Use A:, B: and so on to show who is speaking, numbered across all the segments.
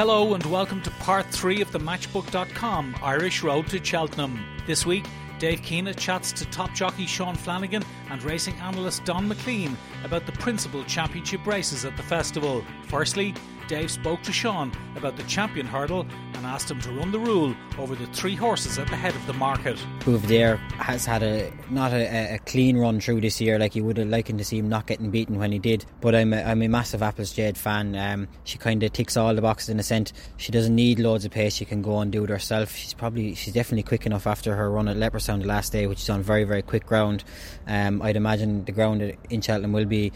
A: Hello and welcome to part three of the Matchbook.com Irish Road to Cheltenham. This week, Dave Keena chats to top jockey Sean Flanagan and racing analyst Donn McClean about the principal championship races at the festival. Firstly, Dave spoke to Sean about the champion hurdle and asked him to run the rule over the three horses at the head of the market.
B: Buveur d'Air has had a not a, a, clean run through this year. Like you would have likened to see him not getting beaten when he did. But I'm a, I'm a massive Apples Jade fan. Um, she kind of ticks all the boxes in a sense. She doesn't need loads of pace. She can go and do it herself. She's probably she's definitely quick enough after her run at Leopardstown the last day, which is on very very quick ground. Um, I'd imagine the ground in Cheltenham will be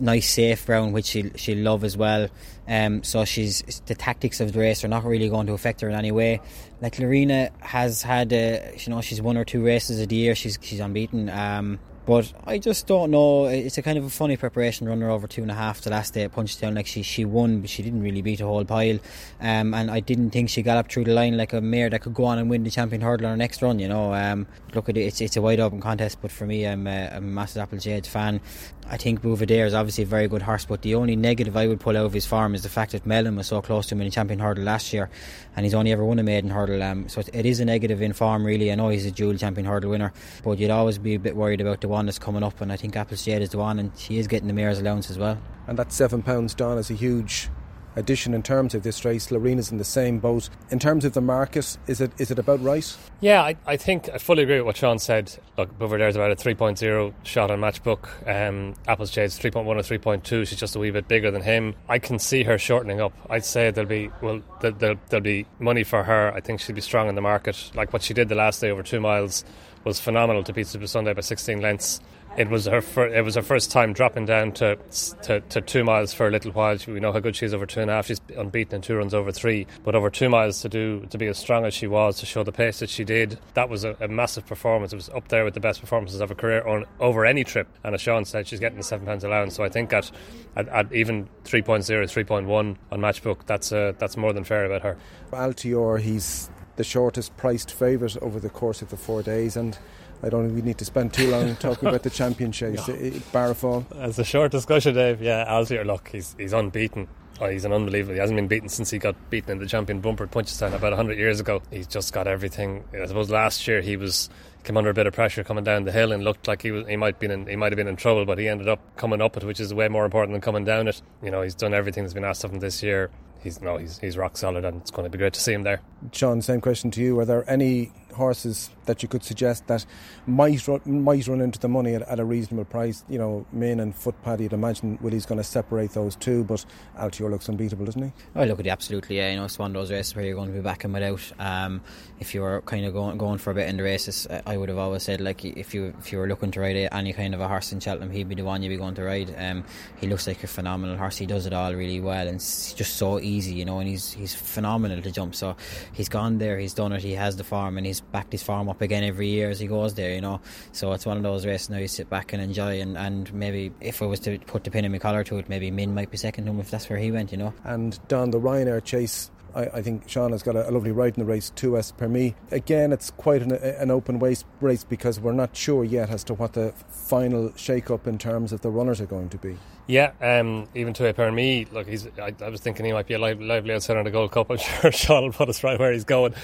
B: nice safe ground, which she she'll love as well. Um, so she's the tactics of the race are not really going to affect her in any way. Like Laurina has had, uh, you know, she's one or two races a year. She's she's unbeaten. Um, but I just don't know. It's a kind of a funny preparation runner over two and a half the last day at Punchestown. Like she, she won, but she didn't really beat a whole pile. Um, and I didn't think she got up through the line like a mare that could go on and win the champion hurdle on her next run. You know, um, look at it. It's, it's a wide open contest. But for me, I'm a, a massive Apple Jade fan. I think Buveur d'Air is obviously a very good horse. But the only negative I would pull out of his farm is the fact that Melon was so close to him in the champion hurdle last year, and he's only ever won a maiden hurdle. Um, so it is a negative in farm, really. I know he's a dual champion hurdle winner, but you'd always be a bit worried about the one that's coming up. And I think Apples Jade is the one, and she is getting the mare's allowance as well.
C: And that seven pounds Donn is a huge addition in terms of this race. Laurina's in the same boat. In terms of the market, is it is it about right?
D: Yeah, I, I think I fully agree with what Sean said. Look, over there's about a 3.0 shot on Matchbook. Um, Apples Jade's 3.1 or 3.2. She's just a wee bit bigger than him. I can see her shortening up. I'd say there'll be well there'll, there'll be money for her. I think she'll be strong in the market. Like what she did the last day over two miles was phenomenal to beat Supasundae by 16 lengths it was her fir- it was her first time dropping down to, to, to two miles for a little while. We know how good she is over two and a half. She's unbeaten in two runs over three, but over two miles to do to be as strong as she was to show the pace that she did, that was a, a massive performance. It was up there with the best performances of her career on over any trip. And as Sean said, she's getting the seven pounds allowance. So I think at, at, at even 3.0, 3.1 on Matchbook, that's uh, that's more than fair about her.
C: Altior, he's the shortest priced favourite over the course of the four days and I don't think we need to spend too long talking about the champion chase. no. Barrafall.
D: It's a short discussion, Dave. Yeah, Altior, look, he's, he's unbeaten. Oh, he's an unbelievable. He hasn't been beaten since he got beaten in the champion bumper at Punchestown about 100 years ago. He's just got everything. I suppose last year he was came under a bit of pressure coming down the hill and looked like he was he might been in, he might have been in trouble, but he ended up coming up it, which is way more important than coming down it. You know, he's done everything that's been asked of him this year. He's no, he's he's rock solid, and it's going to be great to see him there.
C: John, same question to you. Are there any horses that you could suggest that might run, might run into the money at, at a reasonable price. You know, Min and Footpad, you'd imagine Willie's going to separate those two, but Altior looks unbeatable, doesn't he?
B: Oh, look at it, absolutely. Yeah, you know, it's one of those races where you're going to be backing without. Um, if you were kind of going going for a bit in the races, I would have always said like if you if you were looking to ride any kind of a horse in Cheltenham, he'd be the one you'd be going to ride. Um, he looks like a phenomenal horse. He does it all really well, and it's just so easy, you know. And he's he's phenomenal to jump. So he's gone there, he's done it, he has the farm, and he's backed his form up again every year as he goes there, you know. So it's one of those races now you sit back and enjoy. And, and maybe if I was to put the pin in my collar to it, maybe Min might be second him if that's where he went, you know.
C: And Donn, the Ryanair chase I, I think Sean has got a, a, lovely ride in the race, Tout Est Permis. Again, it's quite an, an open race, race because we're not sure yet as to what the final shake up in terms of the runners are going to be.
D: Yeah, um, even to a Permis, look, he's. I, I, was thinking he might be a lively, outsider in the Gold Cup. I'm sure Sean will put us right where he's going,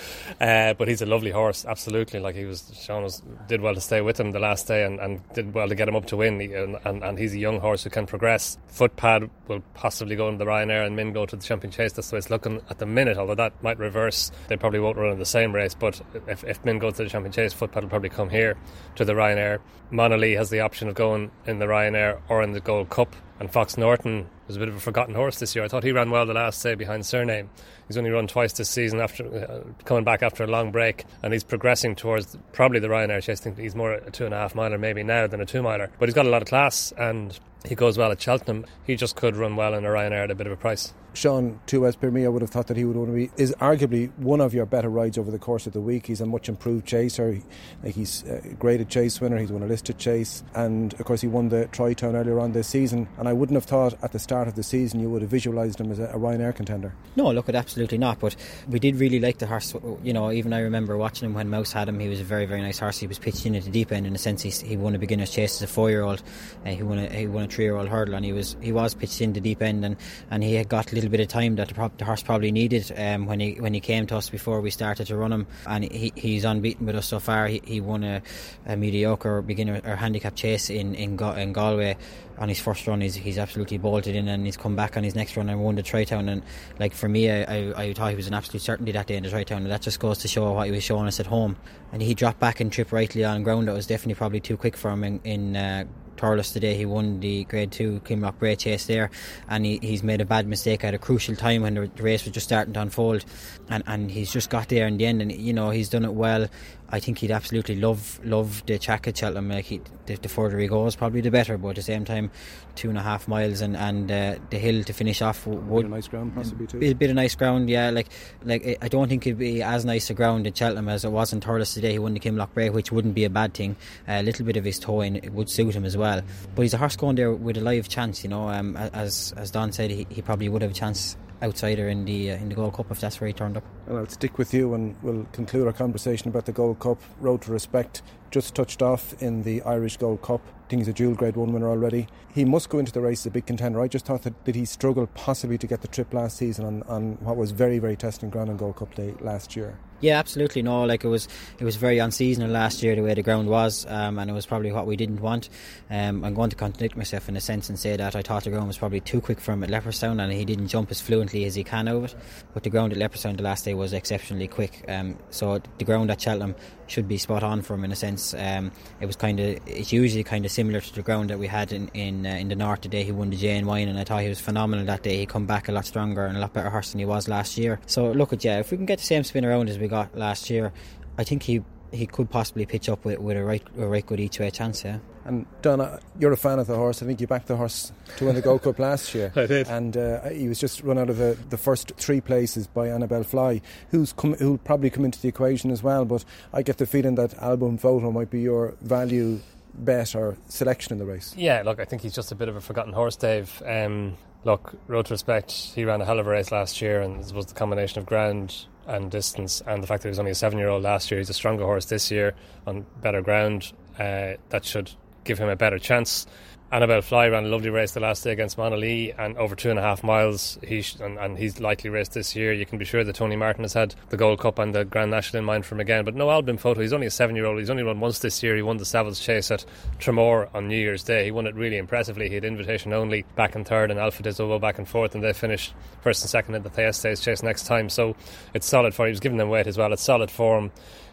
D: uh, but he's a lovely horse, absolutely. Like he was, Sean was did well to stay with him the last day, and, and did well to get him up to win. He, and, and, and, he's a young horse who can progress. Footpad will possibly go in the Ryanair, and Min go to the Champion Chase. That's the way it's looking at the minute. Although that might reverse, they probably won't run in the same race. But if, if Min goes to the Champion Chase, Footpad will probably come here to the Ryanair. Monolith has the option of going in the Ryanair or in the Gold Cup. And Fox Norton was a bit of a forgotten horse this year. I thought he ran well the last day behind Surname. He's only run twice this season after uh, coming back after a long break, and he's progressing towards probably the Ryanair chase. I think he's more a two and a half miler maybe now than a two miler, but he's got a lot of class and he goes well at Cheltenham. He just could run well in a Ryanair at a bit of a price.
C: Sean Tues me, I would have thought that he would want to be is arguably one of your better rides over the course of the week. He's a much improved chaser. Like he's a graded chase winner. He's won a listed chase, and of course he won the Troytown earlier on this season. And I wouldn't have thought at the start of the season you would have visualised him as a, a Ryanair contender.
B: No, look, at absolutely not. But we did really like the horse. You know, even I remember watching him when Mouse had him. He was a very very nice horse. He was pitched in at the deep end in a sense. He, he won a beginner's chase as a four year old. Uh, he won a he won a three year old hurdle, and he was he was pitched in the deep end, and and he had got a little bit of time that the, the horse probably needed um, when he when he came to us before we started to run him, and he, he's unbeaten with us so far. He, he won a, a mediocre beginner or handicap chase in in, in Galway on his first run. He's he's absolutely bolted in, and he's come back on his next run and won the Troytown. And like for me, I, I, I thought he was an absolute certainty that day in the Troytown, and that just goes to show what he was showing us at home. And he dropped back and tripped rightly on ground that was definitely probably too quick for him in, in uh, Thurles today. He won the Grade 2 Kinloch Brae Chase there, and he, he's made a bad mistake at a crucial time when the race was just starting to unfold. And, and he's just got there in the end, and you know, he's done it well. I think he'd absolutely love love the track at Cheltenham. Like he, the, the, further he goes, probably the better. But at the same time, two and a half miles and and uh, the hill to finish off would
C: a nice ground possibly too.
B: Be a bit of nice ground, yeah. Like like I don't think it'd be as nice a ground at Cheltenham as it was in Thurles today. He won the Kinloch Brae, which wouldn't be a bad thing. A little bit of his toe in it would suit him as well. But he's a horse going there with a live chance. You know, um, as as Donn said, he, he probably would have a chance outsider in the uh, in the Gold Cup if that's where he turned up.
C: And I'll stick with you and we'll conclude our conversation about the Gold Cup. Road to Respect just touched off in the Irish Gold Cup. I think he's a dual grade one winner already. He must go into the race as a big contender. I just thought that did he struggle possibly to get the trip last season on, on what was very, very testing ground on Gold Cup Day last year.
B: Yeah, absolutely. No, like it was, it was very unseasonal last year the way the ground was, um, and it was probably what we didn't want. Um, I'm going to contradict myself in a sense and say that I thought the ground was probably too quick for him at Leopardstown, and he didn't jump as fluently as he can over it. But the ground at Leopardstown the last day was exceptionally quick. Um, so the ground at Cheltenham should be spot on for him in a sense. Um, it was kind of, it's usually kind of similar to the ground that we had in in, uh, in the north today. He won the JNwine, and I thought he was phenomenal that day. He come back a lot stronger and a lot better horse than he was last year. So look at yeah, if we can get the same spin around as we got last year, I think he he could possibly pitch up with, with a right a right good each way chance. Yeah.
C: And Donna, you're a fan of the horse. I think you backed the horse to win the Gold Cup last year.
D: I did.
C: And uh, he was just run out of the, the first three places by Anibale Fly, who's come, who'll probably come into the equation as well. But I get the feeling that Al Boum Photo might be your value bet or selection in the race.
D: Yeah, look, I think he's just a bit of a forgotten horse, Dave. Um, look, road to respect, he ran a hell of a race last year, and it was the combination of ground and distance, and the fact that he was only a seven year old last year. He's a stronger horse this year on better ground. Uh, that should give him a better chance. Anibale Fly ran a lovely race the last day against Monolith and over two and a half miles. He sh- and, and, he's likely raced this year. You can be sure that Tony Martin has had the Gold Cup and the Grand National in mind for him again. But no Al Boum Photo. He's only a seven year old. He's only run once this year. He won the Savills Chase at Tramore on New Year's Day. He won it really impressively. He had invitation only back in third and Alpha Des Obeaux back and fourth, and they finished first and second in the Thyestes Chase next time. So it's solid for him. He was giving them weight as well. It's solid form.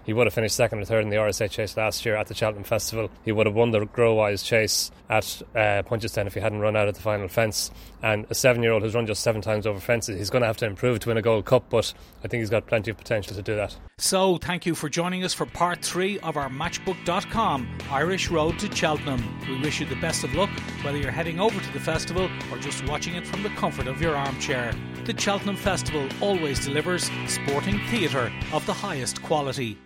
D: He would have finished second or third in the RSA chase last year at the Cheltenham Festival. He would have won the Growise chase at uh, Punchestown if he hadn't run out at the final fence. And a seven year old who's run just seven times over fences, he's going to have to improve to win a Gold Cup, but I think he's got plenty of potential to do that.
A: So, thank you for joining us for part three of our Matchbook.com Irish Road to Cheltenham. We wish you the best of luck, whether you're heading over to the festival or just watching it from the comfort of your armchair. The Cheltenham Festival always delivers sporting theatre of the highest quality.